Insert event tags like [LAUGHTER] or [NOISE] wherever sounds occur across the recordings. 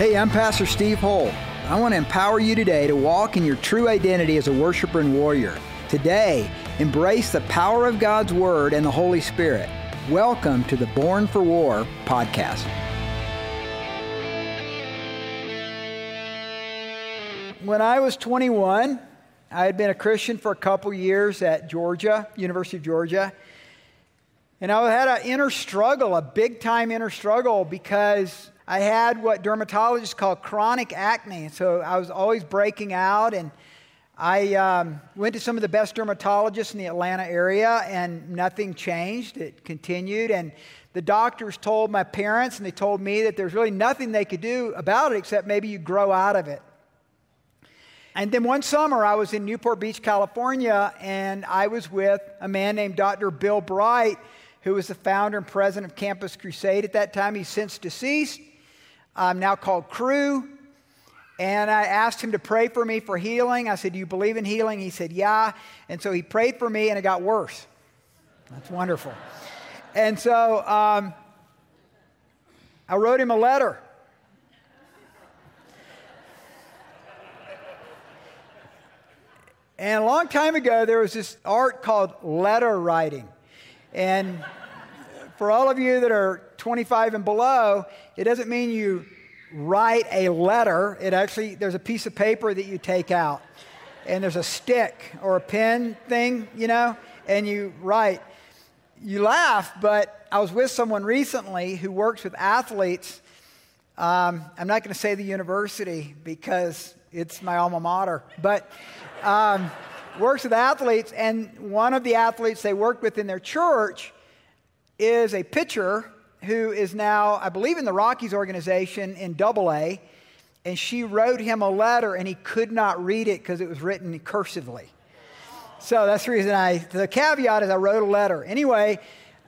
Hey, I'm Pastor Steve Holt. I want to empower you today to walk in your true identity as a worshiper and warrior. Today, embrace the power of God's Word and the Holy Spirit. Welcome to the Born for War podcast. When I was 21, I had been a Christian for a couple years at Georgia, University of Georgia. And I had an inner struggle, a big time inner struggle, because I had what dermatologists call chronic acne. So I was always breaking out, and I um, went to some of the best dermatologists in the Atlanta area, and nothing changed. It continued. And the doctors told my parents, and they told me that there's really nothing they could do about it except maybe you grow out of it. And then one summer, I was in Newport Beach, California, and I was with a man named Dr. Bill Bright, who was the founder and president of Campus Crusade at that time. He's since deceased um, now called Cru. And I asked him to pray for me for healing. I said, Do you believe in healing? He said, Yeah. And so he prayed for me, and it got worse. That's wonderful. And so um, I wrote him a letter. And a long time ago, there was this art called letter writing. And for all of you that are 25 and below, it doesn't mean you write a letter. It actually, there's a piece of paper that you take out, and there's a stick or a pen thing, you know, and you write. You laugh, but I was with someone recently who works with athletes. Um, I'm not going to say the university because it's my alma mater, but um, works with athletes, and one of the athletes they work with in their church is a pitcher who is now, I believe, in the Rockies organization in Double A, and she wrote him a letter, and he could not read it because it was written cursively. So that's the reason I, the caveat is I wrote a letter. Anyway,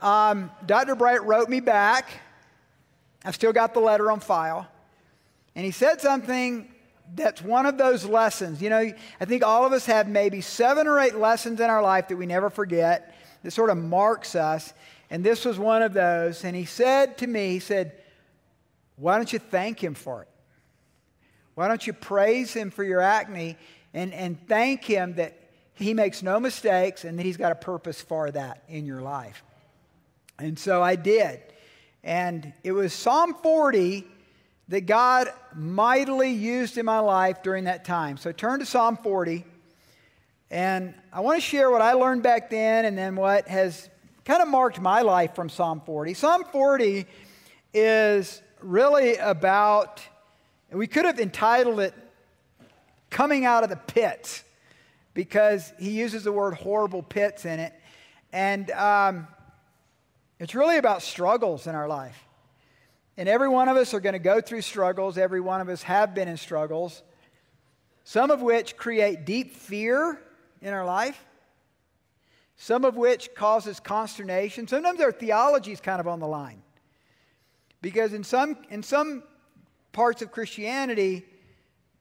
um, Dr. Bright wrote me back. I've still got the letter on file. And he said something that's one of those lessons. You know, I think all of us have maybe seven or eight lessons in our life that we never forget that sort of marks us. And this was one of those. And he said to me, he said, Why don't you thank him for it? Why don't you praise him for your acne and, and thank him that he makes no mistakes and that he's got a purpose for that in your life? And so I did. And it was Psalm 40 that God mightily used in my life during that time. So turn to Psalm 40. And I want to share what I learned back then and then what has kind of marked my life from Psalm 40. Psalm 40 is really about, we could have entitled it Coming Out of the Pits because he uses the word horrible pits in it. And um, it's really about struggles in our life. And every one of us are going to go through struggles. Every one of us have been in struggles, some of which create deep fear in our life some of which causes consternation. Sometimes our theology is kind of on the line. Because in some, in some parts of Christianity,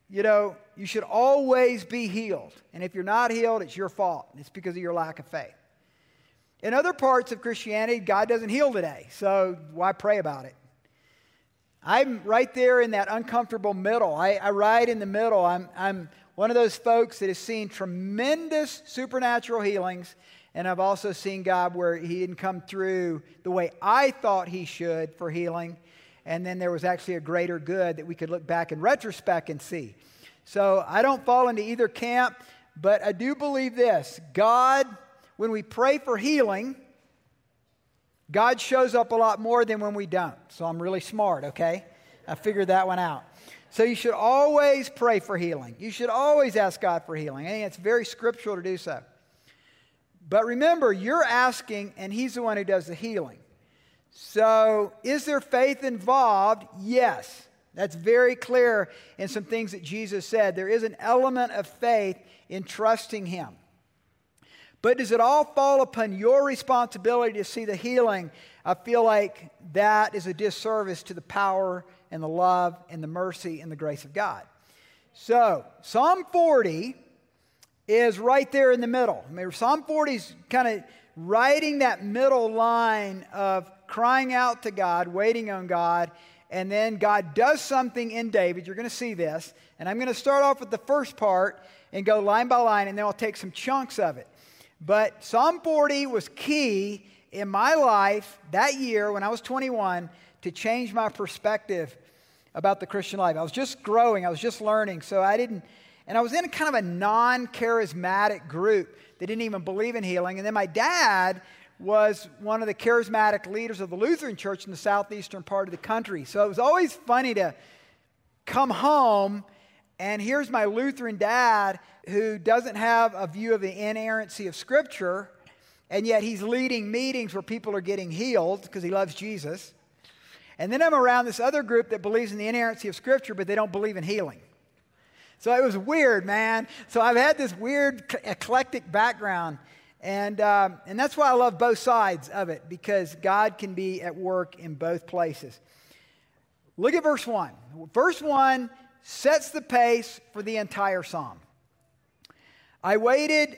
you know, you should always be healed. And if you're not healed, it's your fault. It's because of your lack of faith. In other parts of Christianity, God doesn't heal today, so why pray about it? I'm right there in that uncomfortable middle. I, I ride in the middle. I'm, I'm one of those folks that has seen tremendous supernatural healings and I've also seen God where He didn't come through the way I thought He should for healing. And then there was actually a greater good that we could look back in retrospect and see. So I don't fall into either camp, but I do believe this God, when we pray for healing, God shows up a lot more than when we don't. So I'm really smart, okay? I figured that one out. So you should always pray for healing. You should always ask God for healing. I think it's very scriptural to do so. But remember, you're asking, and He's the one who does the healing. So, is there faith involved? Yes. That's very clear in some things that Jesus said. There is an element of faith in trusting Him. But does it all fall upon your responsibility to see the healing? I feel like that is a disservice to the power and the love and the mercy and the grace of God. So, Psalm 40 is right there in the middle. I mean, Psalm 40 is kind of writing that middle line of crying out to God, waiting on God, and then God does something in David. You're going to see this. And I'm going to start off with the first part and go line by line, and then I'll take some chunks of it. But Psalm 40 was key in my life that year when I was 21 to change my perspective about the Christian life. I was just growing, I was just learning, so I didn't, and I was in kind of a non charismatic group that didn't even believe in healing. And then my dad was one of the charismatic leaders of the Lutheran church in the southeastern part of the country. So it was always funny to come home and here's my Lutheran dad who doesn't have a view of the inerrancy of Scripture, and yet he's leading meetings where people are getting healed because he loves Jesus. And then I'm around this other group that believes in the inerrancy of Scripture, but they don't believe in healing. So it was weird, man. So I've had this weird eclectic background. And, um, and that's why I love both sides of it, because God can be at work in both places. Look at verse 1. Verse 1 sets the pace for the entire psalm. I waited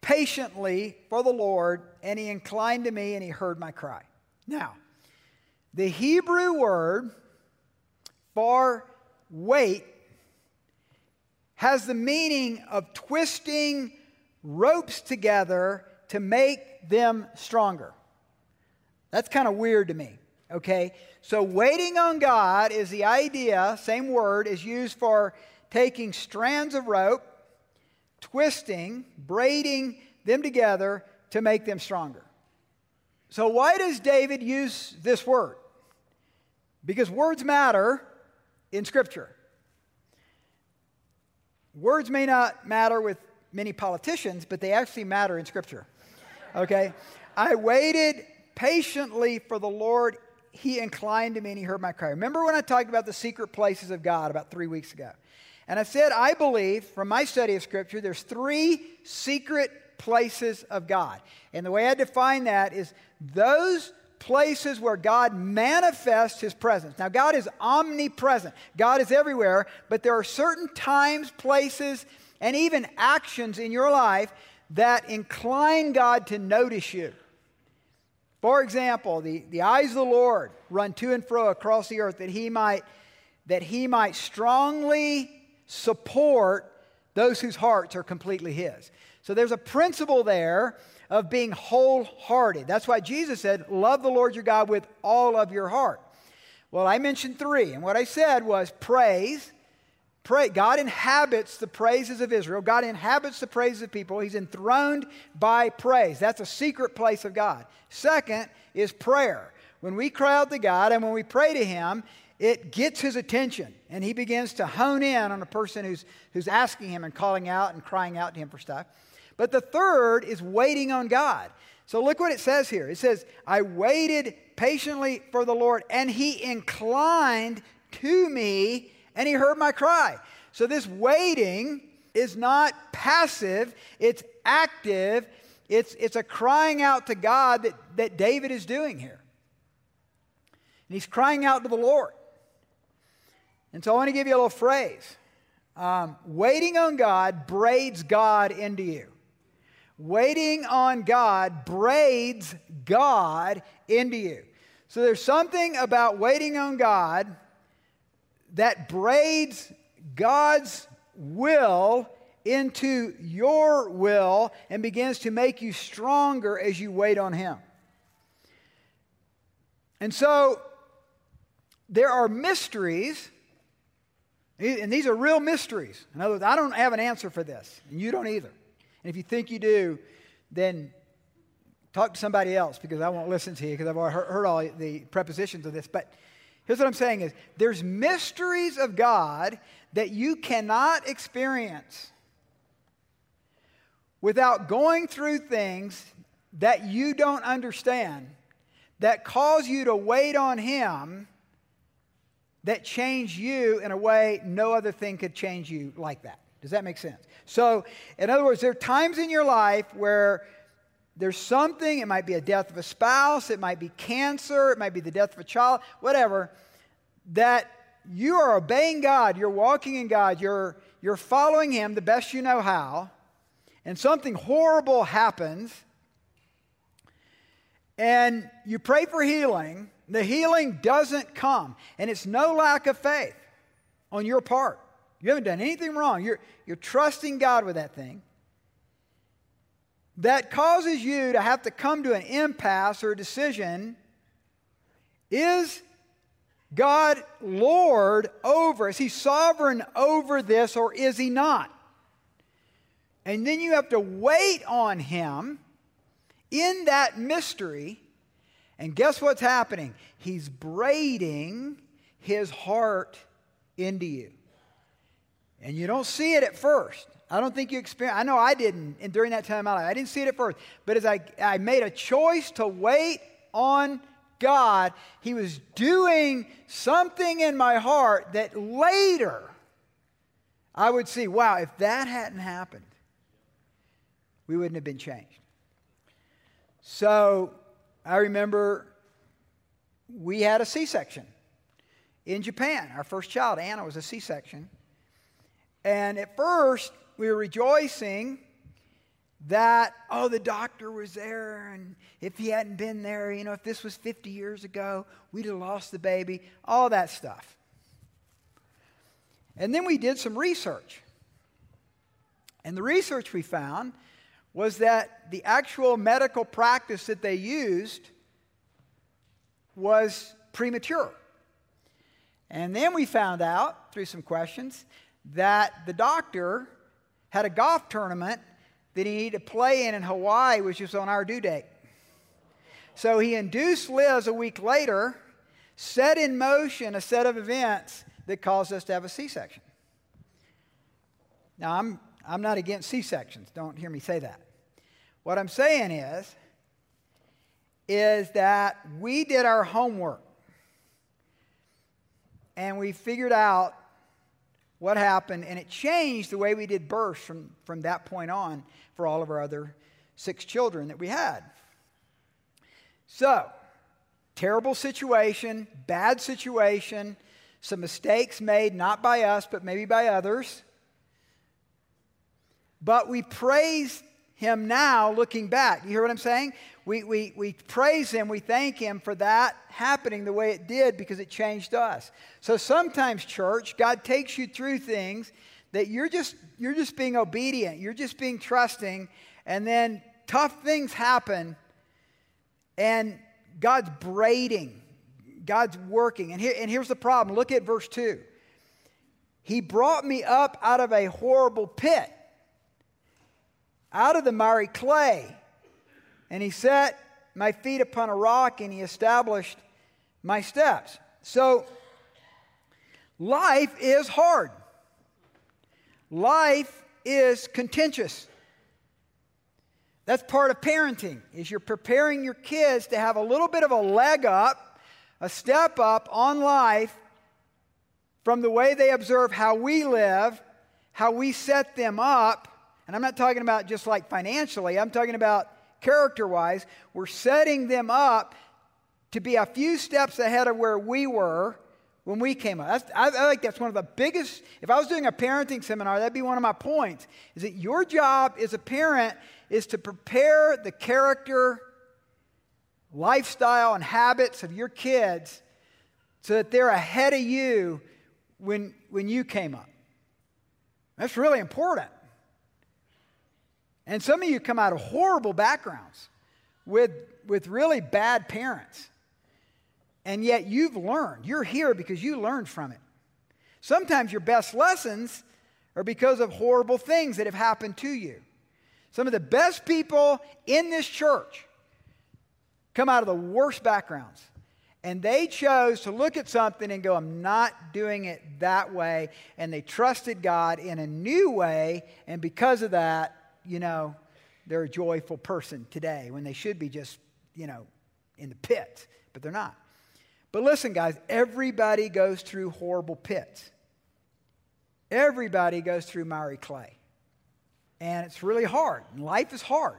patiently for the Lord, and he inclined to me and he heard my cry. Now, the Hebrew word for wait has the meaning of twisting ropes together to make them stronger. That's kind of weird to me, okay? So, waiting on God is the idea, same word, is used for taking strands of rope, twisting, braiding them together to make them stronger. So, why does David use this word? Because words matter in Scripture. Words may not matter with many politicians, but they actually matter in Scripture. Okay? I waited patiently for the Lord. He inclined to me and he heard my cry. Remember when I talked about the secret places of God about three weeks ago? And I said, I believe from my study of Scripture, there's three secret places of God. And the way I define that is those places where God manifests his presence. Now, God is omnipresent, God is everywhere, but there are certain times, places, and even actions in your life that incline God to notice you. For example, the, the eyes of the Lord run to and fro across the earth that he might, that he might strongly support those whose hearts are completely his. So there's a principle there of being wholehearted. That's why Jesus said, Love the Lord your God with all of your heart. Well, I mentioned three, and what I said was praise, Pray. God inhabits the praises of Israel. God inhabits the praises of people. He's enthroned by praise. That's a secret place of God. Second is prayer. When we cry out to God and when we pray to Him, it gets His attention and He begins to hone in on a person who's, who's asking Him and calling out and crying out to Him for stuff. But the third is waiting on God. So look what it says here. It says, I waited patiently for the Lord, and He inclined to me and he heard my cry. So this waiting is not passive, it's active. It's, it's a crying out to God that, that David is doing here. And he's crying out to the Lord. And so I want to give you a little phrase. Um, waiting on God braids God into you. Waiting on God braids God into you. So there's something about waiting on God that braids God's will into your will and begins to make you stronger as you wait on Him. And so there are mysteries, and these are real mysteries. In other words, I don't have an answer for this, and you don't either. And if you think you do, then talk to somebody else because I won't listen to you because I've already heard all the prepositions of this. But Here's what I'm saying is there's mysteries of God that you cannot experience without going through things that you don't understand that cause you to wait on him that change you in a way no other thing could change you like that. Does that make sense? So, in other words, there are times in your life where there's something, it might be a death of a spouse, it might be cancer, it might be the death of a child, whatever, that you are obeying God, you're walking in God, you're, you're following Him the best you know how, and something horrible happens, and you pray for healing. The healing doesn't come, and it's no lack of faith on your part. You haven't done anything wrong. You're, you're trusting God with that thing. That causes you to have to come to an impasse or a decision. Is God Lord over? Is He sovereign over this or is He not? And then you have to wait on Him in that mystery. And guess what's happening? He's braiding His heart into you. And you don't see it at first. I don't think you experience. I know I didn't and during that time in my life. I didn't see it at first. But as I, I made a choice to wait on God, He was doing something in my heart that later I would see, wow, if that hadn't happened, we wouldn't have been changed. So I remember we had a C section in Japan. Our first child, Anna, was a C section. And at first, we were rejoicing that, oh, the doctor was there, and if he hadn't been there, you know, if this was 50 years ago, we'd have lost the baby, all that stuff. And then we did some research. And the research we found was that the actual medical practice that they used was premature. And then we found out through some questions that the doctor had a golf tournament that he needed to play in in Hawaii, which was on our due date. So he induced Liz a week later, set in motion a set of events that caused us to have a C section. Now, I'm, I'm not against C sections. Don't hear me say that. What I'm saying is, is that we did our homework and we figured out what happened, and it changed the way we did births from, from that point on for all of our other six children that we had. So, terrible situation, bad situation, some mistakes made, not by us, but maybe by others. But we praise him now looking back. You hear what I'm saying? We, we, we praise him, we thank him for that happening the way it did because it changed us. So sometimes, church, God takes you through things that you're just, you're just being obedient, you're just being trusting, and then tough things happen, and God's braiding, God's working. And, here, and here's the problem look at verse 2. He brought me up out of a horrible pit out of the miry clay. And he set my feet upon a rock and he established my steps. So, life is hard. Life is contentious. That's part of parenting is you're preparing your kids to have a little bit of a leg up, a step up on life from the way they observe how we live, how we set them up, and I'm not talking about just like financially, I'm talking about character wise. We're setting them up to be a few steps ahead of where we were when we came up. That's, I, I think that's one of the biggest, if I was doing a parenting seminar, that'd be one of my points, is that your job as a parent is to prepare the character, lifestyle, and habits of your kids so that they're ahead of you when, when you came up. That's really important. And some of you come out of horrible backgrounds with, with really bad parents. And yet you've learned. You're here because you learned from it. Sometimes your best lessons are because of horrible things that have happened to you. Some of the best people in this church come out of the worst backgrounds. And they chose to look at something and go, I'm not doing it that way. And they trusted God in a new way. And because of that, you know, they're a joyful person today when they should be just, you know, in the pit, but they're not. But listen, guys, everybody goes through horrible pits. Everybody goes through miry clay. And it's really hard. Life is hard.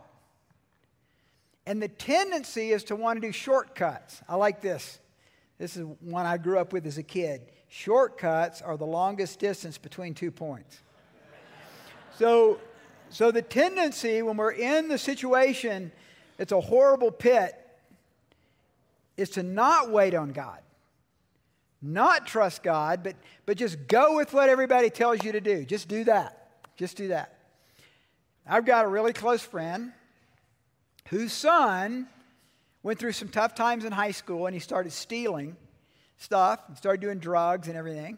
And the tendency is to want to do shortcuts. I like this. This is one I grew up with as a kid. Shortcuts are the longest distance between two points. So so the tendency when we're in the situation, it's a horrible pit, is to not wait on God, not trust God, but, but just go with what everybody tells you to do. Just do that. Just do that. I've got a really close friend whose son went through some tough times in high school and he started stealing stuff and started doing drugs and everything.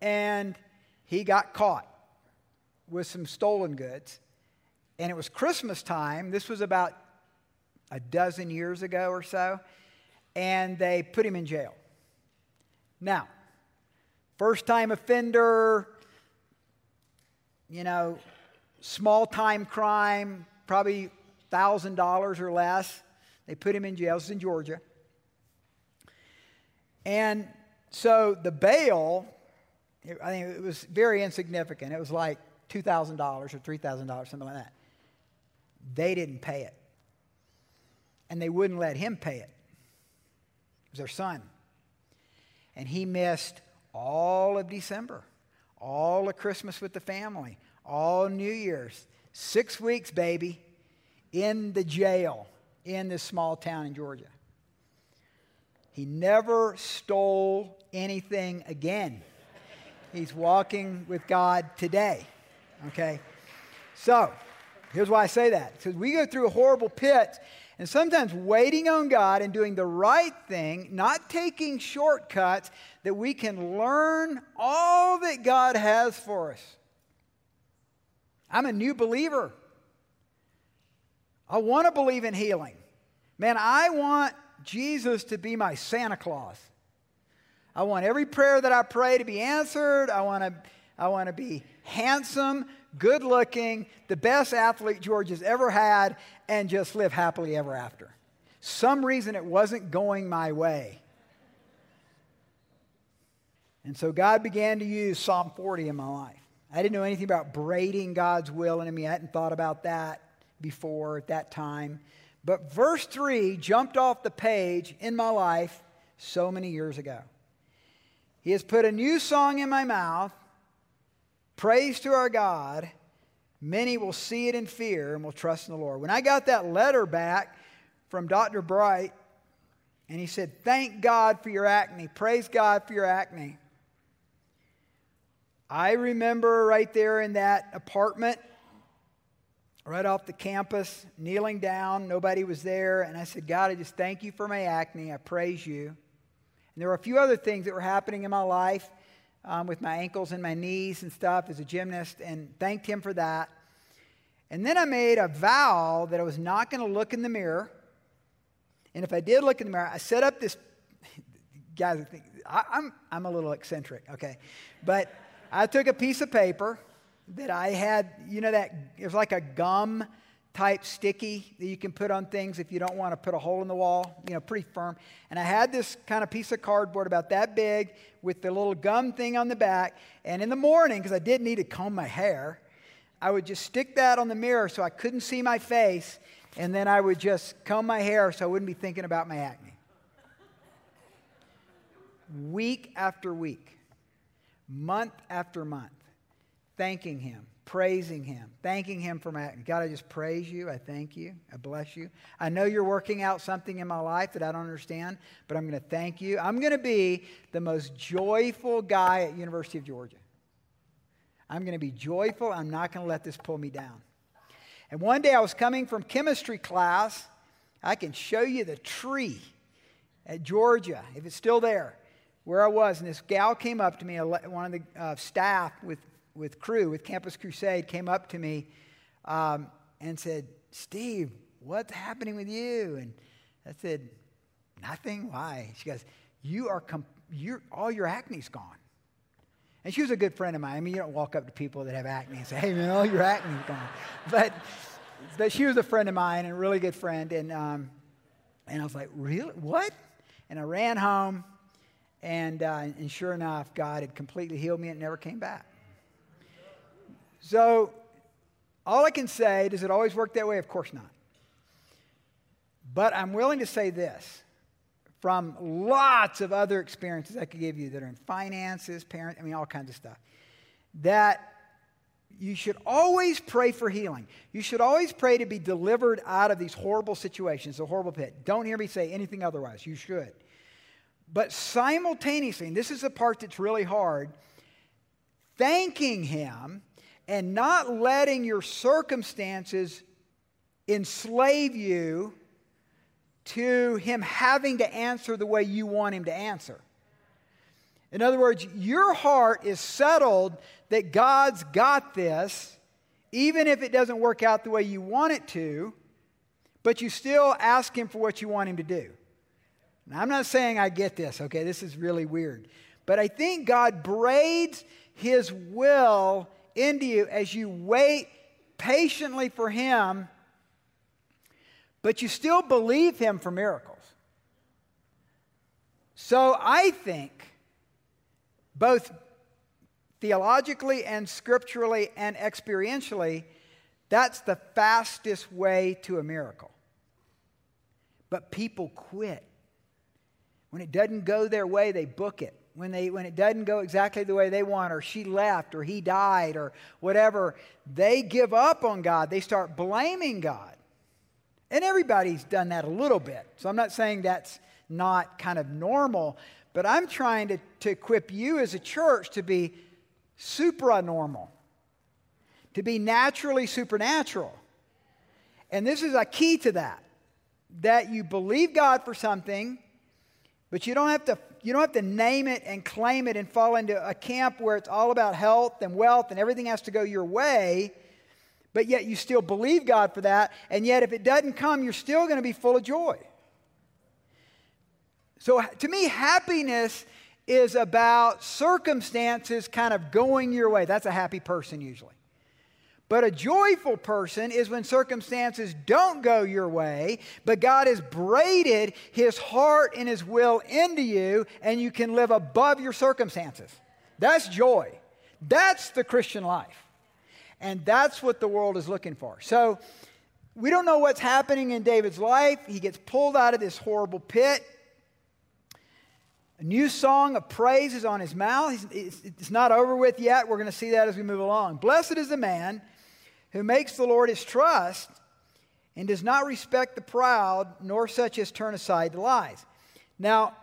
And he got caught with some stolen goods. And it was Christmas time. This was about a dozen years ago or so. And they put him in jail. Now, first time offender, you know, small time crime, probably $1,000 or less. They put him in jail. Is in Georgia. And so the bail, I think it was very insignificant. It was like $2,000 or $3,000, something like that. They didn't pay it. And they wouldn't let him pay it. It was their son. And he missed all of December, all of Christmas with the family, all New Year's. Six weeks, baby, in the jail in this small town in Georgia. He never stole anything again. He's walking with God today. Okay? So, here's why I say that. Because we go through a horrible pits, and sometimes waiting on God and doing the right thing, not taking shortcuts, that we can learn all that God has for us. I'm a new believer. I want to believe in healing. Man, I want Jesus to be my Santa Claus. I want every prayer that I pray to be answered. I want to, I want to be handsome, good looking, the best athlete George has ever had, and just live happily ever after. Some reason it wasn't going my way. And so God began to use Psalm 40 in my life. I didn't know anything about braiding God's will into me. I hadn't thought about that before at that time. But verse 3 jumped off the page in my life so many years ago. He has put a new song in my mouth, praise to our God. Many will see it in fear and will trust in the Lord. When I got that letter back from Dr. Bright, and he said, Thank God for your acne, praise God for your acne. I remember right there in that apartment right off the campus, kneeling down. Nobody was there. And I said, God, I just thank you for my acne. I praise you. And there were a few other things that were happening in my life um, with my ankles and my knees and stuff as a gymnast, and thanked Him for that. And then I made a vow that I was not going to look in the mirror. And if I did look in the mirror, I set up this. [LAUGHS] Guys, I, I'm, I'm a little eccentric, okay? But I took a piece of paper that I had, you know, that it was like a gum type sticky that you can put on things if you don't want to put a hole in the wall, you know, pretty firm. And I had this kind of piece of cardboard about that big with the little gum thing on the back. And in the morning, because I did need to comb my hair, I would just stick that on the mirror so I couldn't see my face. And then I would just comb my hair so I wouldn't be thinking about my acne. week after week, month after month thanking Him, praising Him, thanking Him for my God, I just praise you. I thank you. I bless you. I know you're working out something in my life that I don't understand, but I'm going to thank you. I'm going to be the most joyful guy at University of Georgia. I'm going to be joyful. I'm not going to let this pull me down. And one day I was coming from chemistry class. I can show you the tree at Georgia, if it's still there, where I was. And this gal came up to me, one of the uh, staff with with Cru, with Campus Crusade, came up to me um, and said, Steve, what's happening with you? And I said, Nothing. Why? She goes, You are, comp- you're, all your acne's gone. And she was a good friend of mine. I mean, you don't walk up to people that have acne and say, Hey, man, all your acne's gone. But, but she was a friend of mine and a really good friend. And, um, and I was like, Really? What? And I ran home. And, uh, and sure enough, God had completely healed me and never came back. So, all I can say, does it always work that way? Of course not. But I'm willing to say this from lots of other experiences I could give you that are in finances, parent, I mean, all kinds of stuff. That you should always pray for healing. You should always pray to be delivered out of these horrible situations, the horrible pit. Don't hear me say anything otherwise. You should. But simultaneously, and this is the part that's really hard, thanking Him and not letting your circumstances enslave you to Him having to answer the way you want Him to answer. In other words, your heart is settled that God's got this, even if it doesn't work out the way you want it to, but you still ask Him for what you want Him to do. Now, I'm not saying I get this, okay? This is really weird. But I think God braids His will into you as you wait patiently for Him, but you still believe Him for miracles. So I think both theologically and scripturally and experientially, that's the fastest way to a miracle. But people quit. When it doesn't go their way, they book it. When, they, when it doesn't go exactly the way they want, or she left, or he died, or whatever, they give up on God. They start blaming God. And everybody's done that a little bit. So I'm not saying that's not kind of normal, but I'm trying to, to equip you as a church to be supranormal, to be naturally supernatural. And this is a key to that that you believe God for something, but you don't have to you don't have to name it and claim it and fall into a camp where it's all about health and wealth and everything has to go your way. But yet you still believe God for that, and yet if it doesn't come, you're still going to be full of joy. So to me, happiness is about circumstances kind of going your way. That's a happy person usually. But a joyful person is when circumstances don't go your way, but God has braided his heart and his will into you, and you can live above your circumstances. That's joy. That's the Christian life. And that's what the world is looking for. So we don't know what's happening in David's life. He gets pulled out of this horrible pit. A new song of praise is on his mouth. It's not over with yet. We're going to see that as we move along. Blessed is the man who makes the Lord his trust and does not respect the proud, nor such as turn aside the lies. Now,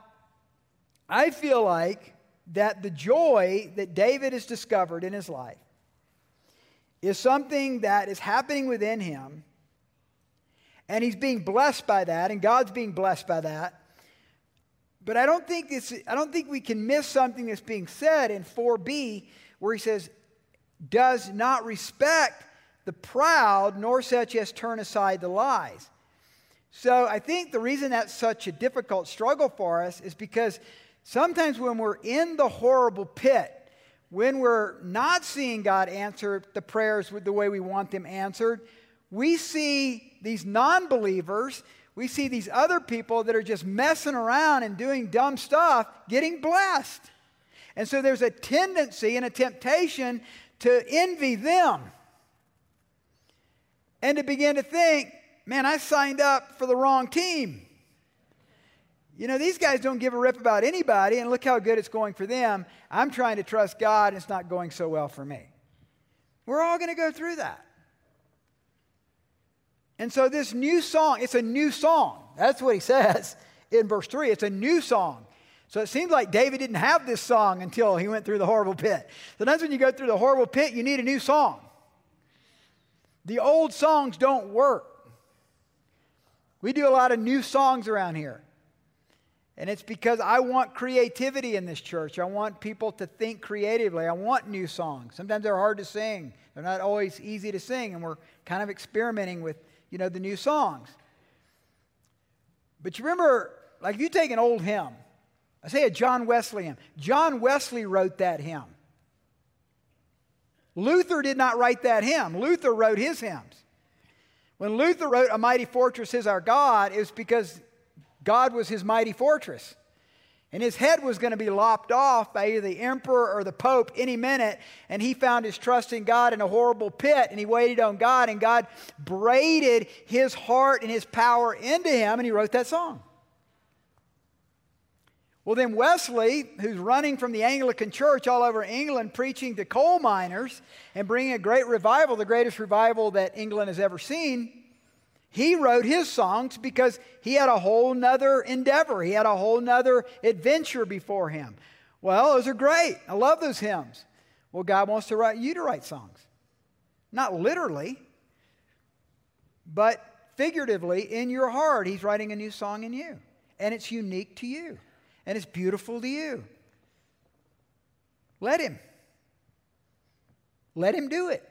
I feel like that the joy that David has discovered in his life is something that is happening within him, and he's being blessed by that, and God's being blessed by that. But I don't think it's, I don't think we can miss something that's being said in 4b where he says, does not respect the proud, nor such as turn aside the lies. So I think the reason that's such a difficult struggle for us is because sometimes when we're in the horrible pit, when we're not seeing God answer the prayers the way we want them answered, we see these non believers we see these other people that are just messing around and doing dumb stuff getting blessed. And so there's a tendency and a temptation to envy them and to begin to think, man, I signed up for the wrong team. You know, these guys don't give a rip about anybody, and look how good it's going for them. I'm trying to trust God, and it's not going so well for me. We're all going to go through that. And so this new song, it's a new song. That's what he [LAUGHS] says in verse 3. It's a new song. So it seems like David didn't have this song until he went through the horrible pit. Sometimes when you go through the horrible pit, you need a new song. The old songs don't work. We do a lot of new songs around here. And it's because I want creativity in this church. I want people to think creatively. I want new songs. Sometimes they're hard to sing, they're not always easy to sing, and we're kind of experimenting with you know, the new songs. But you remember, like you take an old hymn, I say a John Wesley hymn. John Wesley wrote that hymn. Luther did not write that hymn. Luther wrote his hymns. When Luther wrote A Mighty Fortress is Our God, it was because God was his mighty fortress. And his head was going to be lopped off by either the emperor or the pope any minute. And he found his trust in God in a horrible pit. And he waited on God. And God braided his heart and his power into him. And he wrote that song. Well, then Wesley, who's running from the Anglican Church all over England, preaching to coal miners and bringing a great revival, the greatest revival that England has ever seen, he wrote his songs because he had a whole nother endeavor. He had a whole nother adventure before him. Well, those are great. I love those hymns. Well, God wants to write you to write songs. Not literally, but figuratively in your heart. He's writing a new song in you. And it's unique to you. And it's beautiful to you. Let him. Let him do it.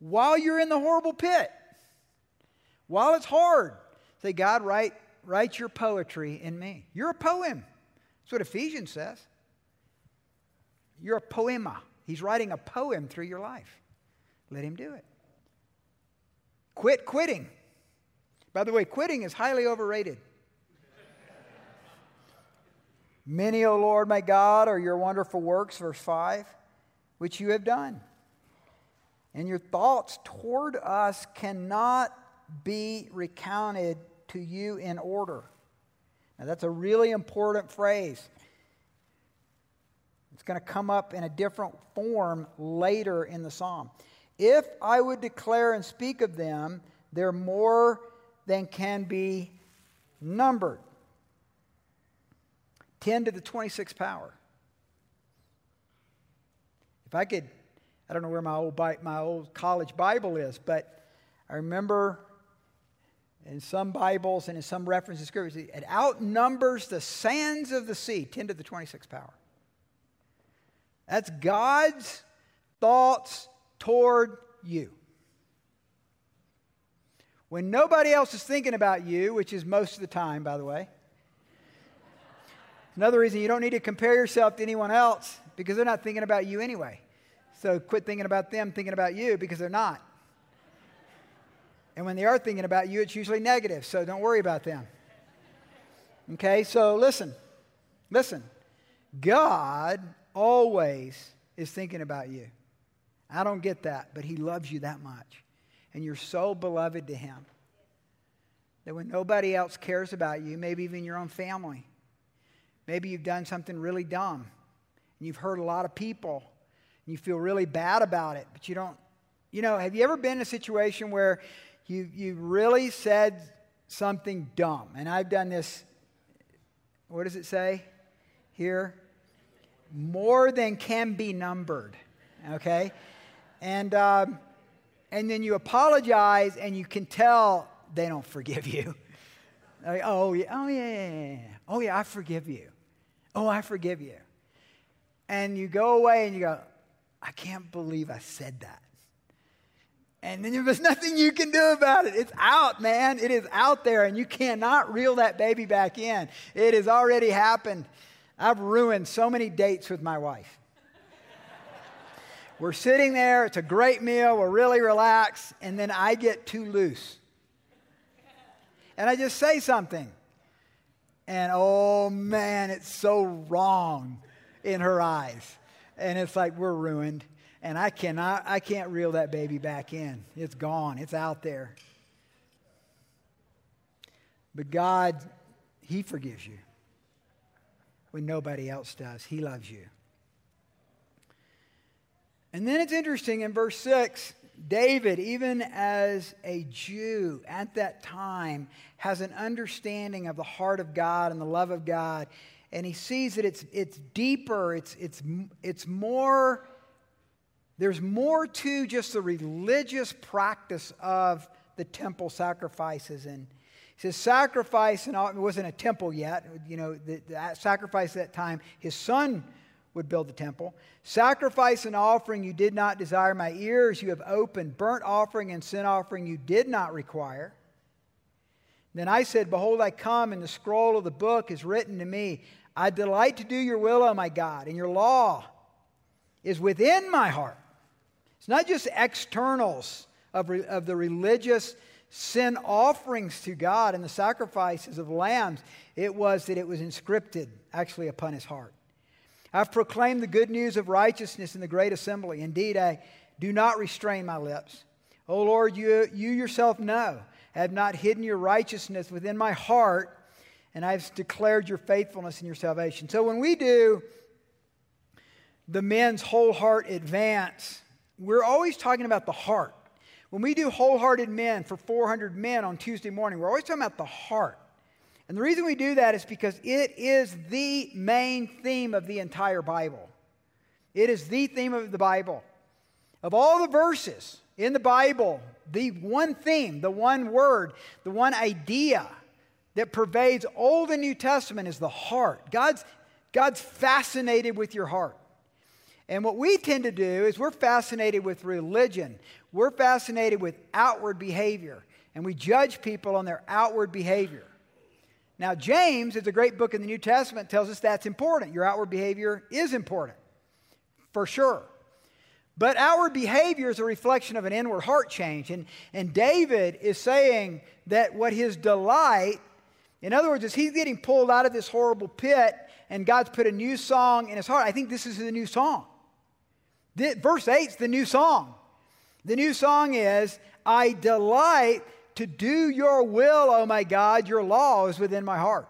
While you're in the horrible pit. While it's hard. Say, God, write, write your poetry in me. You're a poem. That's what Ephesians says. You're a poema. He's writing a poem through your life. Let him do it. Quit quitting. By the way, quitting is highly overrated. Many, O Lord my God, are your wonderful works, verse 5, which you have done. And your thoughts toward us cannot be recounted to you in order. Now, that's a really important phrase. It's going to come up in a different form later in the psalm. If I would declare and speak of them, they're more than can be numbered. 10 to the 26th power. If I could, I don't know where my old, my old college Bible is, but I remember in some Bibles and in some references, scriptures, it outnumbers the sands of the sea, 10 to the 26th power. That's God's thoughts toward you. When nobody else is thinking about you, which is most of the time, by the way. Another reason you don't need to compare yourself to anyone else because they're not thinking about you anyway. So quit thinking about them thinking about you because they're not. And when they are thinking about you, it's usually negative, so don't worry about them. Okay, so listen, listen. God always is thinking about you. I don't get that, but He loves you that much. And you're so beloved to Him that when nobody else cares about you, maybe even your own family, maybe you've done something really dumb and you've hurt a lot of people and you feel really bad about it, but you don't, you know, have you ever been in a situation where you, you really said something dumb? And I've done this, what does it say here? more than can be numbered. Okay? And, um, and then you apologize, and you can tell they don't forgive you. [LAUGHS] Like, oh, yeah, oh, yeah, yeah, yeah. Oh, yeah, I forgive you. Oh, I forgive you. And you go away and you go, I can't believe I said that. And then there's [LAUGHS] nothing you can do about it. It's out, man. It is out there, and you cannot reel that baby back in. It has already happened. I've ruined so many dates with my wife. we're sitting there, it's a great meal, we're really relaxed, and then I get too loose. And I just say something. And oh man, it's so wrong in her eyes. And it's like we're ruined. And I cannot, I can't reel that baby back in. It's gone, it's out there. But God, He forgives you when nobody else does. He loves you. And then it's interesting in verse 6 David, even as a Jew at that time, has an understanding of the heart of God and the love of God. And he sees that it's, it's deeper, it's, it's, it's more, there's more to just the religious practice of the temple sacrifices. And he says, sacrifice, and it wasn't a temple yet. You know, the, the sacrifice at that time, his son would build the temple. Sacrifice and offering you did not desire. My ears you have opened. Burnt offering and sin offering you did not require. Then I said, Behold, I come, and the scroll of the book is written to me. I delight to do your will, O my God, and your law is within my heart. It's not just externals of, re, of the religious sin offerings to God and the sacrifices of lambs, it was that it was inscripted actually upon his heart. I've proclaimed the good news of righteousness in the great assembly. Indeed, I do not restrain my lips. O Lord, you, you yourself know, I have not hidden your righteousness within my heart and I've declared your faithfulness and your salvation. So when we do the men's whole heart advance, we're always talking about the heart. When we do wholehearted men for 400 men on Tuesday morning, we're always talking about the heart. And the reason we do that is because it is the main theme of the entire Bible. It is the theme of the Bible. Of all the verses in the Bible, the one theme, the one word, the one idea that pervades Old and New Testament is the heart. God's, God's fascinated with your heart. And what we tend to do is we're fascinated with religion. We're fascinated with outward behavior. And we judge people on their outward behavior. Now, James is a great book in the New Testament, tells us that's important. Your outward behavior is important, for sure. But outward behavior is a reflection of an inward heart change. And, and David is saying that what his delight, in other words, is he's getting pulled out of this horrible pit and God's put a new song in his heart. I think this is the new song. The, verse 8 is the new song. The new song is, I delight to do your will, oh my God, your law is within my heart.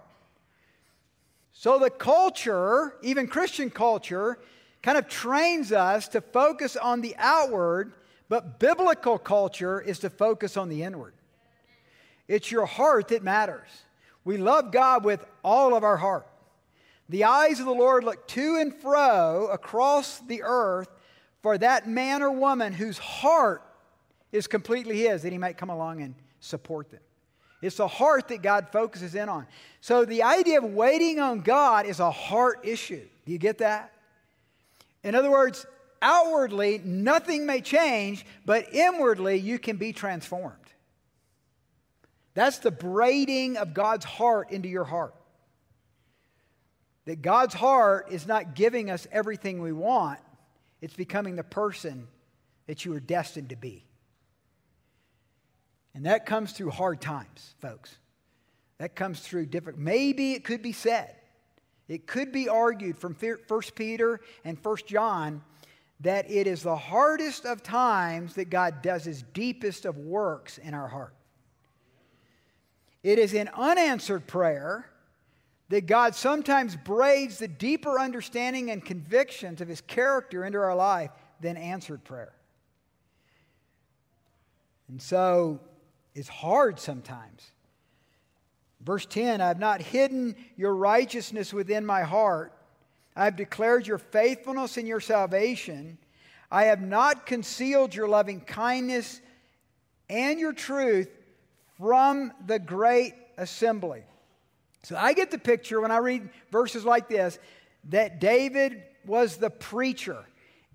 So the culture, even Christian culture, kind of trains us to focus on the outward, but biblical culture is to focus on the inward. It's your heart that matters. We love God with all of our heart. The eyes of the Lord look to and fro across the earth for that man or woman whose heart is completely His, that He might come along and support them. It's the heart that God focuses in on. So the idea of waiting on God is a heart issue. Do you get that? In other words, outwardly, nothing may change, but inwardly, you can be transformed. That's the braiding of God's heart into your heart. That God's heart is not giving us everything we want, it's becoming the person that you are destined to be. And that comes through hard times, folks. That comes through different, maybe it could be said, it could be argued from 1 Peter and 1 John that it is the hardest of times that God does his deepest of works in our heart. It is in unanswered prayer that God sometimes braids the deeper understanding and convictions of his character into our life than answered prayer. And so is hard sometimes. Verse 10 I have not hidden your righteousness within my heart. I have declared your faithfulness and your salvation. I have not concealed your loving kindness and your truth from the great assembly. So I get the picture when I read verses like this that David was the preacher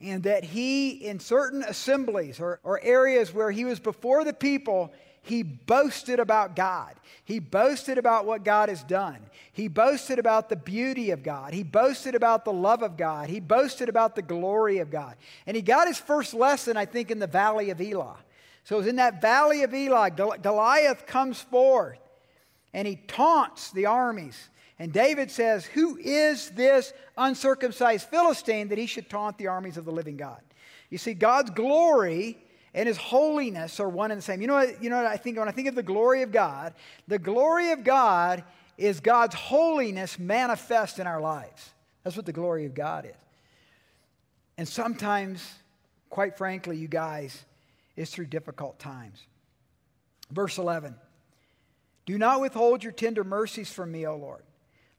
and that he, in certain assemblies or, or areas where he was before the people, he boasted about God. He boasted about what God has done. He boasted about the beauty of God. He boasted about the love of God. He boasted about the glory of God. And he got his first lesson, I think, in the valley of Elah. So it was in that valley of Elah, Goliath comes forth and he taunts the armies. And David says, Who is this uncircumcised Philistine that he should taunt the armies of the living God? You see, God's glory and his holiness are one and the same. You know what, you know what I think when I think of the glory of God? The glory of God is God's holiness manifest in our lives. That's what the glory of God is. And sometimes, quite frankly, you guys, it's through difficult times. Verse 11 Do not withhold your tender mercies from me, O Lord.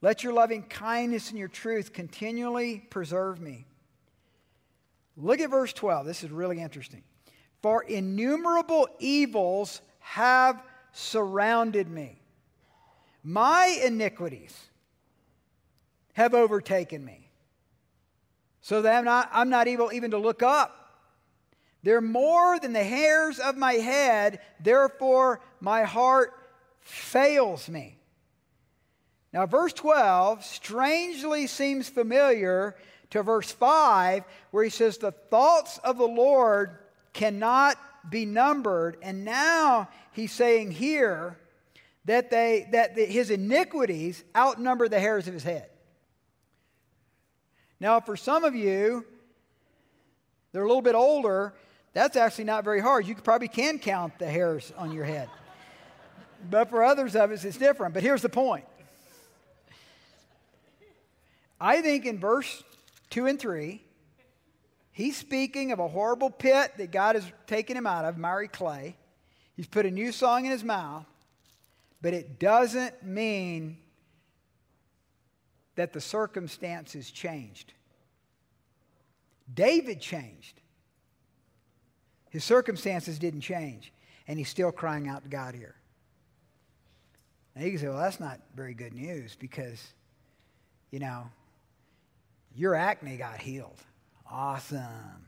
Let your loving kindness and your truth continually preserve me. Look at verse 12. This is really interesting. For innumerable evils have surrounded me. My iniquities have overtaken me, so that I'm not, I'm not able even to look up. They're more than the hairs of my head, therefore my heart fails me. Now, verse 12 strangely seems familiar to verse 5, where he says, The thoughts of the Lord cannot be numbered. And now he's saying here that, they, that the, his iniquities outnumber the hairs of his head. Now, for some of you, they're a little bit older, that's actually not very hard. You probably can count the hairs on your head. But for others of us, it's different. But here's the point I think in verse 2 and 3, he's speaking of a horrible pit that God has taken him out of, miry clay. He's put a new song in his mouth, but it doesn't mean that the circumstances changed. David changed. His circumstances didn't change, and he's still crying out to God here. Now you can say, well, that's not very good news because, you know, your acne got healed. Awesome.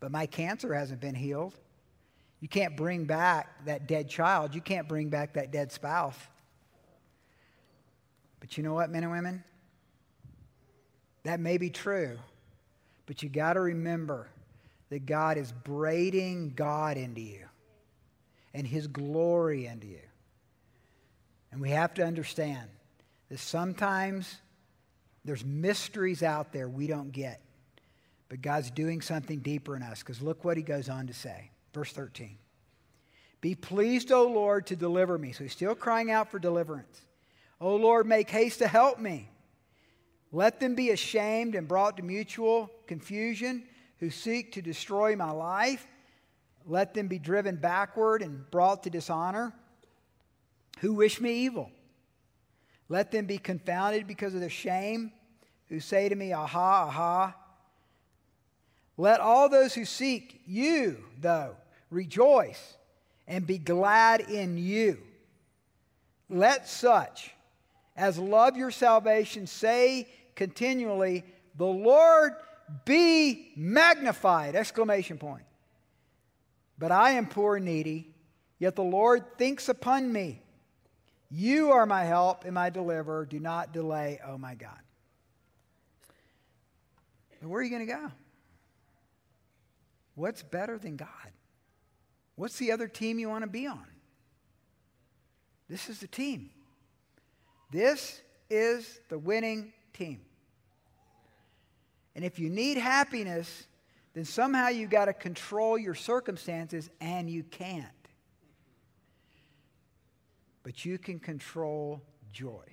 But my cancer hasn't been healed. You can't bring back that dead child. You can't bring back that dead spouse. But you know what, men and women? That may be true. But you got to remember that God is braiding God into you and His glory into you. And we have to understand that sometimes there's mysteries out there we don't get. But God's doing something deeper in us because look what he goes on to say. Verse 13. Be pleased, O Lord, to deliver me. So he's still crying out for deliverance. O Lord, make haste to help me. Let them be ashamed and brought to mutual confusion who seek to destroy my life. Let them be driven backward and brought to dishonor who wish me evil. Let them be confounded because of their shame who say to me, Aha, aha. Let all those who seek you, though, rejoice and be glad in you. Let such as love your salvation say continually, The Lord be magnified! Exclamation point. But I am poor and needy, yet the Lord thinks upon me. You are my help and my deliverer. Do not delay, oh my God. Where are you going to go? What's better than God? What's the other team you want to be on? This is the team. This is the winning team. And if you need happiness, then somehow you've got to control your circumstances, and you can't but you can control joy.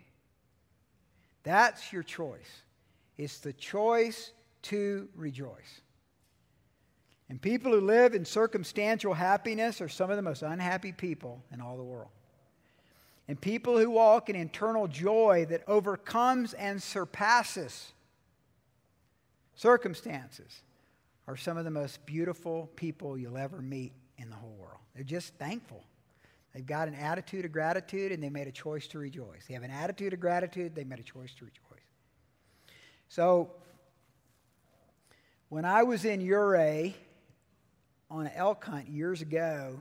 That's your choice. It's the choice to rejoice. And people who live in circumstantial happiness are some of the most unhappy people in all the world. And people who walk in internal joy that overcomes and surpasses circumstances are some of the most beautiful people you'll ever meet in the whole world. They're just thankful. They've got an attitude of gratitude and they made a choice to rejoice. They have an attitude of gratitude, they made a choice to rejoice. So, when I was in Ouray on an elk hunt years ago,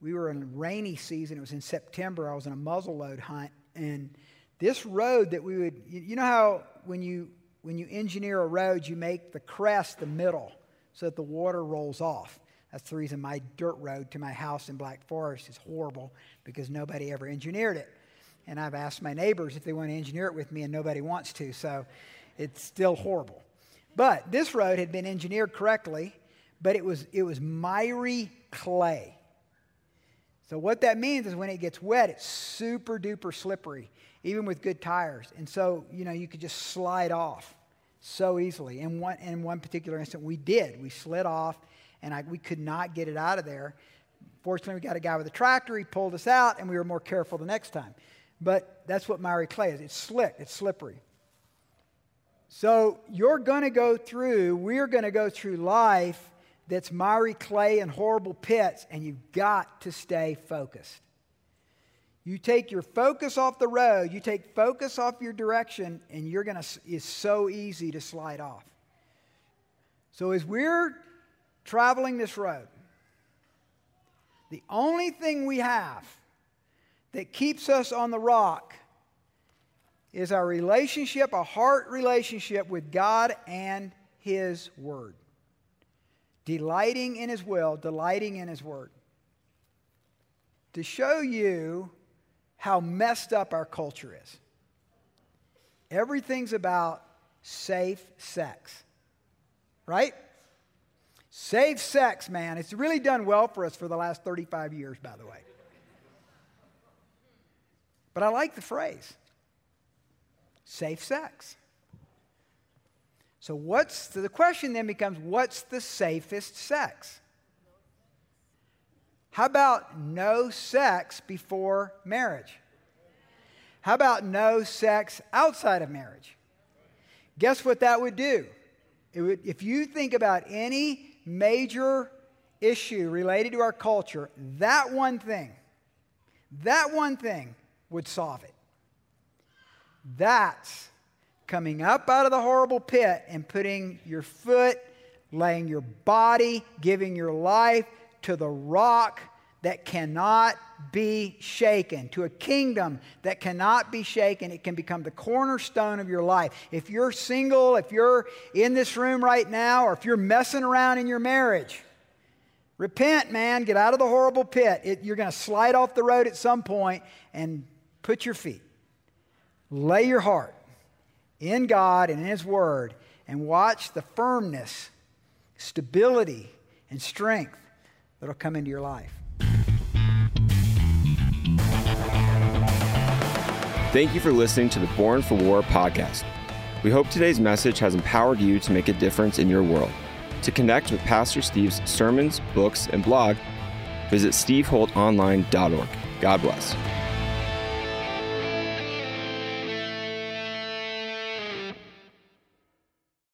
we were in rainy season. It was in September. I was in a muzzleload hunt. And this road that we would, you know how when you, when you engineer a road, you make the crest the middle so that the water rolls off. That's the reason my dirt road to my house in Black Forest is horrible because nobody ever engineered it. And I've asked my neighbors if they want to engineer it with me, and nobody wants to, so it's still horrible. But this road had been engineered correctly, but it was, it was miry clay. So, what that means is when it gets wet, it's super duper slippery, even with good tires. And so, you know, you could just slide off so easily. In one, in one particular instant, we did. We slid off and I, we could not get it out of there. Fortunately, we got a guy with a tractor. He pulled us out, and we were more careful the next time. But that's what miry clay is it's slick, it's slippery. So you're going to go through, we're going to go through life that's miry clay and horrible pits, and you've got to stay focused. You take your focus off the road, you take focus off your direction, and you're going to, it's so easy to slide off. So as we're traveling this road, the only thing we have that keeps us on the rock is our relationship, a heart relationship with God and His Word. Delighting in His will, delighting in His Word. To show you how messed up our culture is. Everything's about safe sex, right? Safe sex, man. It's really done well for us for the last 35 years, by the way. But I like the phrase safe sex. So, what's the question then becomes what's the safest sex? How about no sex before marriage? How about no sex outside of marriage? Guess what that would do? Would, if you think about any major issue related to our culture, that one thing, that one thing would solve it. That's coming up out of the horrible pit and putting your foot, laying your body, giving your life to the rock that cannot be shaken, to a kingdom that cannot be shaken. It can become the cornerstone of your life. If you're single, if you're in this room right now, or if you're messing around in your marriage, repent, man. Get out of the horrible pit. It, you're going to slide off the road at some point and put your feet, lay your heart in God and in His Word, and watch the firmness, stability, and strength that'll come into your life. Thank you for listening to the Born for War podcast. We hope today's message has empowered you to make a difference in your world. To connect with Pastor Steve's sermons, books, and blog, visit steveholtonline.org. God bless.